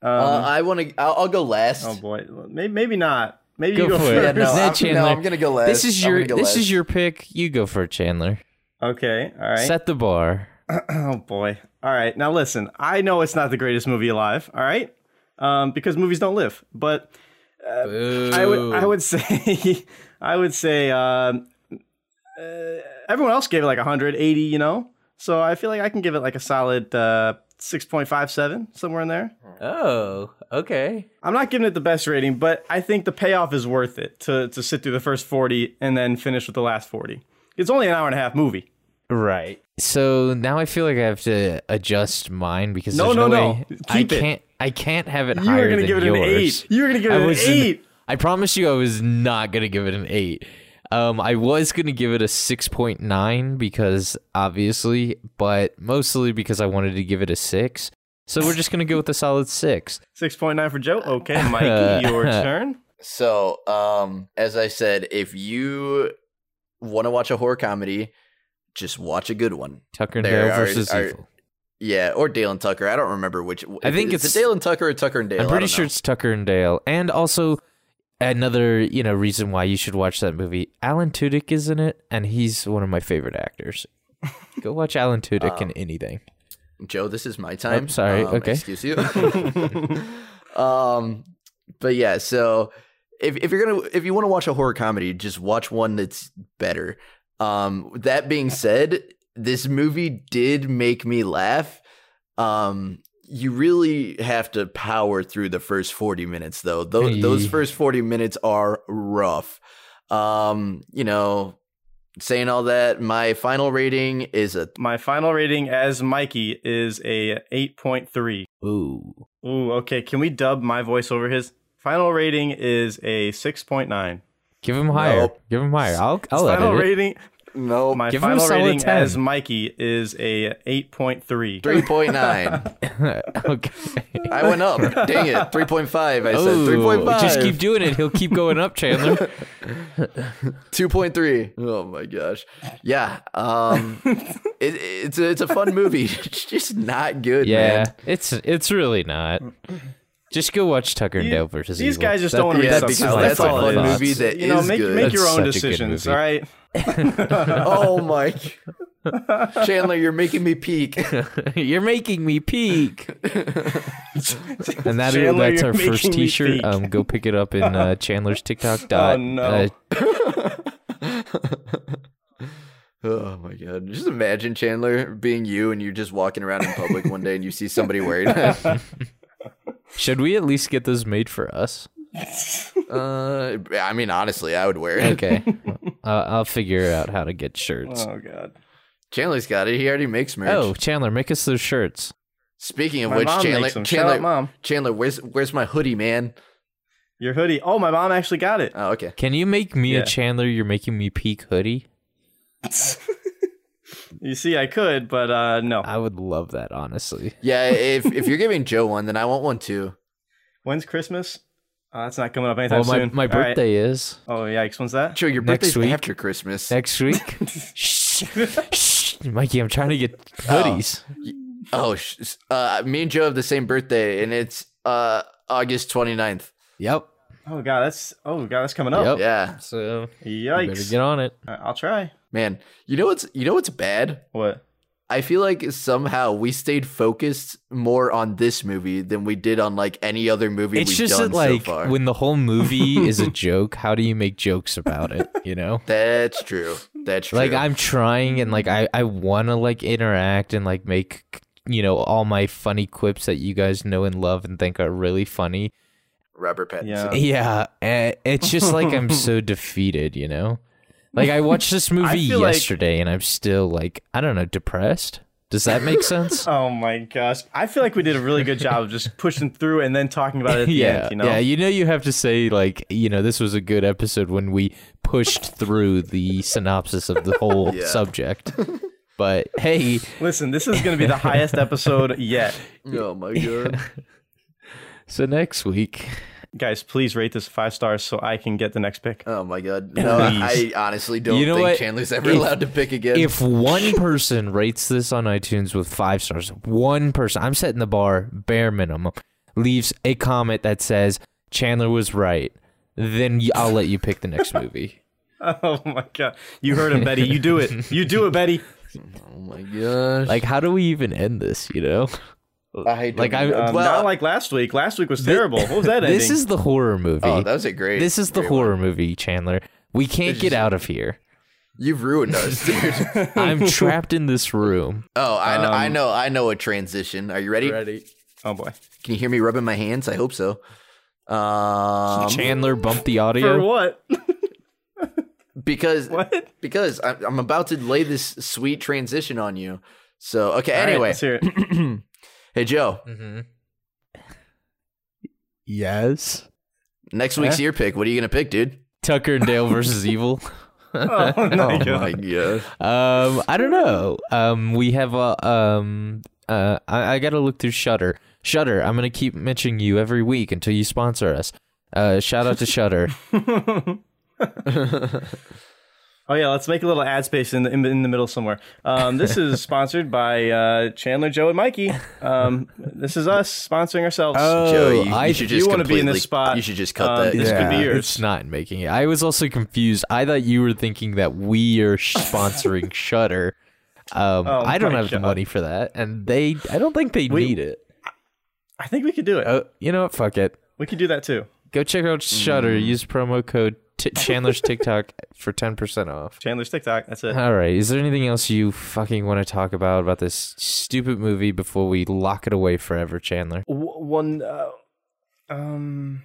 Um, uh, I want to. I'll, I'll go last. oh boy. Maybe, maybe not. Maybe Go you go for it. first. yeah, no, Ned I'm, Chandler. no, I'm gonna go last. this is your this last. is your pick. You go for it, Chandler. Okay. All right. Set the bar. [clears throat] Oh boy. All right. Now listen. I know it's not the greatest movie alive. All right. Um, because movies don't live. But I would I would [laughs] say I would say um, uh, everyone else gave it like 180, you know. So I feel like I can give it like a solid uh, 6.57 somewhere in there. Oh, okay. I'm not giving it the best rating, but I think the payoff is worth it to to sit through the first 40 and then finish with the last 40. It's only an hour and a half movie. Right. So now I feel like I have to adjust mine because No, no, no, no. way I it. can't I can't have it You higher were gonna give it an eight. You were gonna give it I an was eight. I promise you I was not gonna give it an eight. Um, I was gonna give it a six point nine because obviously, but mostly because I wanted to give it a six. So we're just gonna go with a solid six. 6.9 for Joe. Okay, [laughs] Mikey, your turn. So, um, as I said, if you want to watch a horror comedy, just watch a good one. Tucker and There Dale are- versus are- Evil. Yeah, or Dale and Tucker. I don't remember which. I think is it's- it Dale and Tucker or Tucker and Dale. I'm pretty sure know. it's Tucker and Dale, and also another you know reason why you should watch that movie. Alan Tudyk is in it, and he's one of my favorite actors. [laughs] Go watch Alan Tudyk in anything. Joe, this is my time. Oh, sorry, Um, okay. Excuse you. [laughs] [laughs] um, but yeah, so if if you're gonna if you want to watch a horror comedy, just watch one that's better. Um, that being said, this movie did make me laugh. Um, you really have to power through the first 40 minutes though. Those those first 40 minutes are rough. Um, you know, saying all that, my final rating is a My final rating as Mikey is a 8.3. Ooh, Ooh, okay. Can we dub my voice over his? Final rating is a 6.9. give him higher. Nope. Give him higher. I'll I'll final edit it. rating. No My Give him a final solid rating 10. as Mikey is a 8.3. 3.9. [laughs] okay. I went up. Dang it. 3.5. I said Ooh, 3.5. Just keep doing it. He'll keep going up, Chandler. [laughs] 2.3. Oh my gosh. Yeah. Um [laughs] it, it's a it's a fun movie. It's just not good, yeah, man. it's it's really not. Just go watch Tucker and You- Dale versus these Evil. guys just That- don't wanna Yeah, Make because something that's a solid. fun thoughts. movie that is you know, make, good. make your own such a good decisions, movie. all right? [laughs] oh my Chandler, you're making me peak. [laughs] You're making me peak. and that Chandler, that's our first T-shirt. Um, go pick it up in uh, [laughs] Chandler's TikTok. Dot, Oh, no. uh, Oh my god. Just imagine Chandler being you and you're just walking around in public one day and you see somebody wearing that. Should we at least get those made for us? [laughs] Uh I mean honestly, I would wear it. Okay, [laughs] uh, I'll figure out how to get shirts. Oh, God. Chandler's got it. He already makes merch. Oh, Chandler, make us those shirts. Speaking of My which, mom Chandler, makes them. Shout Chandler, out, Mom. Chandler, where's where's my hoodie, man? Your hoodie. Oh, my mom actually got it. Oh, okay. Can you make me Yeah. a Chandler? You're making me peak hoodie. [laughs] You see, I could, but uh, no. I would love that, honestly. Yeah, [laughs] if if you're giving Joe one, then I want one too. When's Christmas? Uh, that's not coming up anytime Well, my, soon. my All right. birthday is Oh yikes! When's that? Joe, your Next birthday's week. after Christmas. next [laughs] week. shh, shh, Mikey, I'm trying to get Oh. hoodies. Oh, sh- uh, me and Joe have the same birthday, and it's uh August 29th. Yep. Oh god, that's oh god, that's coming up. Yep. Yeah, So you better Yikes! get on it. I- I'll try. Man. You know what's you know what's bad? What? I feel like somehow we stayed focused more on this movie than we did on like any other movie It's we've just done that, like so far. when the whole movie [laughs] is a joke. How do you make jokes about it? You know. That's true. That's true. like i'm trying and like i i want to like interact and like make you know all my funny quips that you guys know and love and think are really funny Robert Pattinson. Yeah. yeah it's just like i'm so [laughs] defeated you know like i watched this [laughs] movie feel like- yesterday and i'm still like i don't know depressed does that make sense [laughs] Oh my gosh! I feel like we did a really good job of just pushing through and then talking about it at the [laughs] yeah end. You know? yeah you know you have to say like you know this was a good episode when we pushed through the synopsis of the whole Yeah. subject but hey Listen, this is going to be the highest episode yet. Oh my god. so next week Guys, please rate this five stars so I can get the next pick. Oh my god. [laughs] No, I honestly don't You know think what? Chandler's ever If- allowed to pick again. if one [laughs] person rates this on iTunes with five stars, one person, I'm setting the bar bare minimum, leaves a comment that says Chandler was right, then I'll let you pick the next [laughs] movie. Oh my god! You heard him, Betty. You do it. You do it, Betty. oh my gosh. Like, how do we even end this? You know, I like I Um, Well- not like last week. Last week was terrible. What was that ending? this is the horror movie. Oh, that was a great. this is the horror one. movie, Chandler. We can't get out of here. You've ruined us, dude. [laughs] I'm trapped in this room. Oh, I know, I Um, know, I know a transition. Are you ready? Ready? oh boy. Can you hear me rubbing my hands? I hope so. Um, Chandler bumped the audio. For audio. what? because [laughs] what? because I'm, I'm about to lay this sweet transition on you. So okay. All right, Anyway, let's hear it. [clears throat] hey Joe, Mm-hmm. Yes. next week's your pick. What are you gonna pick, dude? Tucker and Dale versus [laughs] Evil. Oh [laughs] my Oh god. my god. Um, I don't know. Um, we have a um. Uh, I, I gotta look through Shudder. Shudder. I'm gonna keep mentioning you every week until you sponsor us. Uh, shout out to Shudder. [laughs] Oh yeah, let's make a little ad space in the in, in the middle somewhere. Um, this is [laughs] sponsored by uh, Chandler, Joe, and Mikey. Um, this is us sponsoring ourselves. Oh, Joe, you, you I- should just wanna be in this completely- spot, You should just cut um, that. this could be yours. It's not making it. I was also confused. I thought you were thinking that we are sponsoring [laughs] Shudder. Um, Oh I don't my have the money for that, and they. I don't think they We- need it. I think we could do it. Oh, you know what? Fuck it. we could do that too. Go check out Shudder. Mm. Use promo code t- Chandler's TikTok for ten percent off. Chandler's TikTok. That's it. All right. Is there anything else you fucking want to talk about about this stupid movie before we lock it away forever, Chandler? W- one. Uh, um.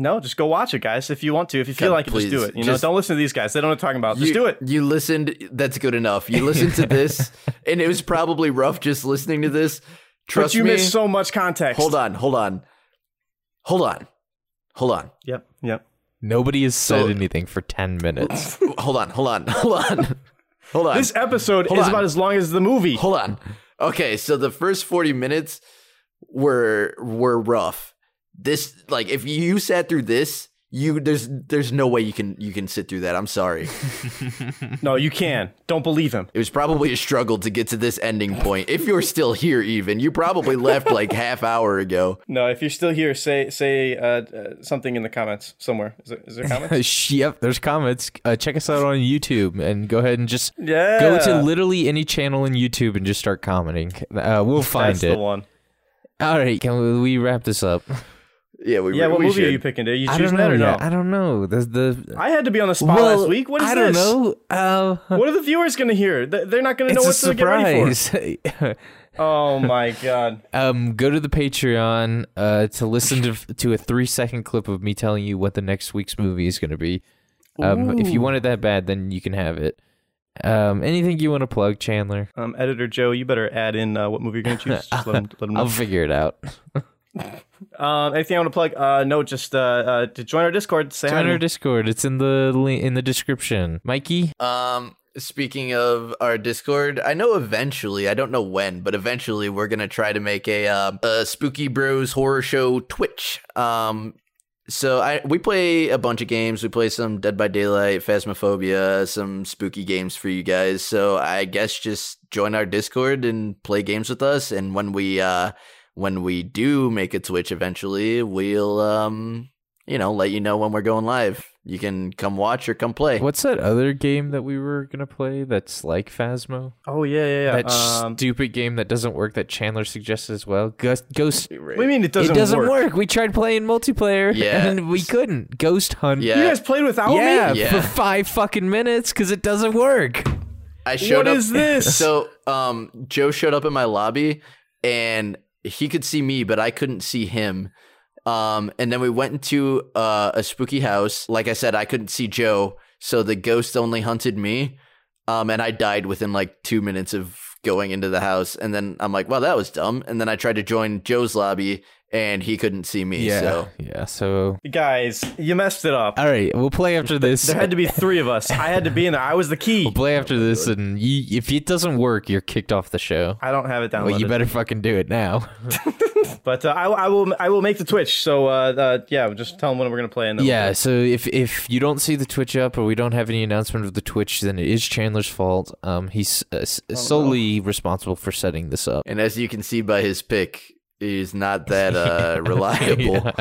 No, just go watch it, guys. If you want to, if you feel God, like it, just do it. You know, Just- don't listen to these guys. They don't know what they're talking about. Just do it. You listened. That's good enough. You listened to this, [laughs] and it was probably rough just listening to this. Trust but you me. missed so much context. hold on. Hold on. Hold on. Hold on. Yep. Yep. Nobody has said So- anything for ten minutes. [laughs] Hold on. Hold on. [laughs] Hold on. Hold on. This episode Hold is on. about as long as the movie. Hold on. Okay, so the first 40 minutes were were rough. This like if you sat through this, you there's there's no way you can you can sit through that. I'm sorry. [laughs] No, you can. Don't believe him. It was probably a struggle to get to this ending point. If you're still here even, you probably left like half hour ago. No, if you're still here, say say uh, uh, something in the comments somewhere. Is there, is there comments? [laughs] yep, there's comments. Uh, check us out on YouTube and go ahead and just yeah. go to literally any channel in YouTube and just start commenting. Uh, we'll find That's it. the one. All right, can we, we wrap this up? [laughs] Yeah, we Yeah, what we movie are you picking? Are you I choosing don't know that or no? I don't know. The the I had to be on the spot well, last week. What is I this? don't know. Uh, What are the viewers going to hear? They're not going to know what it's to a get ready surprise. for. [laughs] [laughs] Oh my god. um, go to the Patreon uh, to listen to to a three second clip of me telling you what the next week's movie is going to be. Um, if you want it that bad, then you can have it. Um, anything you want to plug, Chandler? Um, Editor Joe, you better add in uh, what movie you're going to choose. [laughs] Just let them, let 'em know. I'll figure it out. Um, anything I want to plug? Uh, no, just uh, uh, to join our Discord. Say Join to our. Discord. It's in the li- in the description. Mikey, Um Speaking of our Discord, I know eventually, I don't know when, but eventually we're gonna try to make a, uh, a Spooky Bros horror show Twitch. Um, so I we play a bunch of games. We play some Dead by Daylight, Phasmophobia, some spooky games for you guys. So I guess just join our Discord and play games with us. And when we uh when we do make a Twitch eventually, we'll um you know let you know when we're going live. You can come watch or come play. What's that other game that we were gonna play that's like Phasmo? Oh yeah, yeah, yeah. That Um, stupid game that doesn't work that Chandler suggested as well. Ghost. Ghost what mean it doesn't, it doesn't work? work. We tried playing multiplayer, Yeah. and we couldn't. Ghost Hunt. Yeah. You guys played without yeah, me? Yeah. for five fucking minutes because it doesn't work. I showed What up. is this? [laughs] So, um, Joe showed up in my lobby, and he could see me, but I couldn't see him. Um, and then we went into uh, a spooky house. Like I said, I couldn't see Joe, so the ghost only hunted me. Um, and I died within like two minutes of going into the house. And then I'm like, well, that was dumb. And then I tried to join Joe's lobby, and he couldn't see me. Yeah, So yeah. So Guys, you messed it up. all right, we'll play after this. There had to be three of us. I had to be in there. I was the key. We'll play after this, and you, if it doesn't work, you're kicked off the show. I don't have it downloaded. Well, you better fucking do it now. [laughs] But uh, I, I will. I will make the Twitch. So uh, uh, yeah, just tell them when we're gonna play. And then we'll yeah. do. So if if you don't see the Twitch up or we don't have any announcement of the Twitch, then it is Chandler's fault. Um, he's uh, s- solely responsible for setting this up. and as you can see by his pick, he's not that uh, [laughs] reliable. Yeah.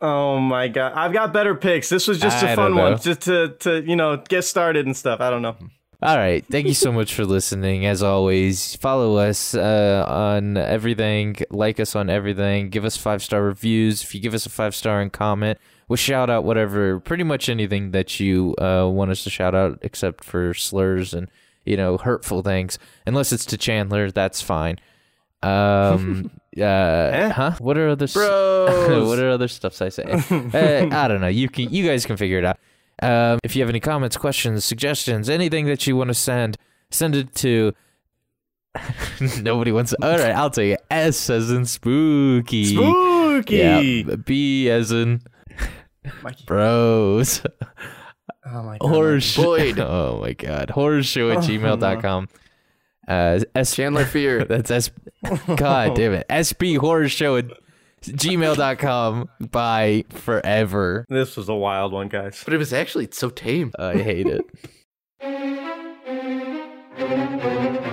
Oh my god, I've got better picks. This was just a I fun don't one, just to to you know get started and stuff. I don't know. All right. Thank you so much for listening. As always, follow us uh, on everything, like us on everything, give us five star reviews. If you give us a five star and comment, we'll shout out whatever, pretty much anything that you uh, want us to shout out, except for slurs and you know hurtful things. Unless it's to Chandler, that's fine. Um. [laughs] uh. Huh. What are other? s- [laughs] what are other stuffs I say? uh, I don't know. You can. You guys can figure it out. Um, if you have any comments, questions, suggestions, anything that you want to send, send it to. [laughs] Nobody wants. All right, I'll tell you. S as in spooky. Spooky. Yeah. B as in Mikey. bros. Oh my god. Boyd. [laughs] Oh my god. Horror show at gmail.com. Uh, S. Chandler Fear. [laughs] That's S. [laughs] God damn it. SB horror show at gmail.com. Bye forever. This was a wild one, guys. But it was actually so tame. I hate it. [laughs]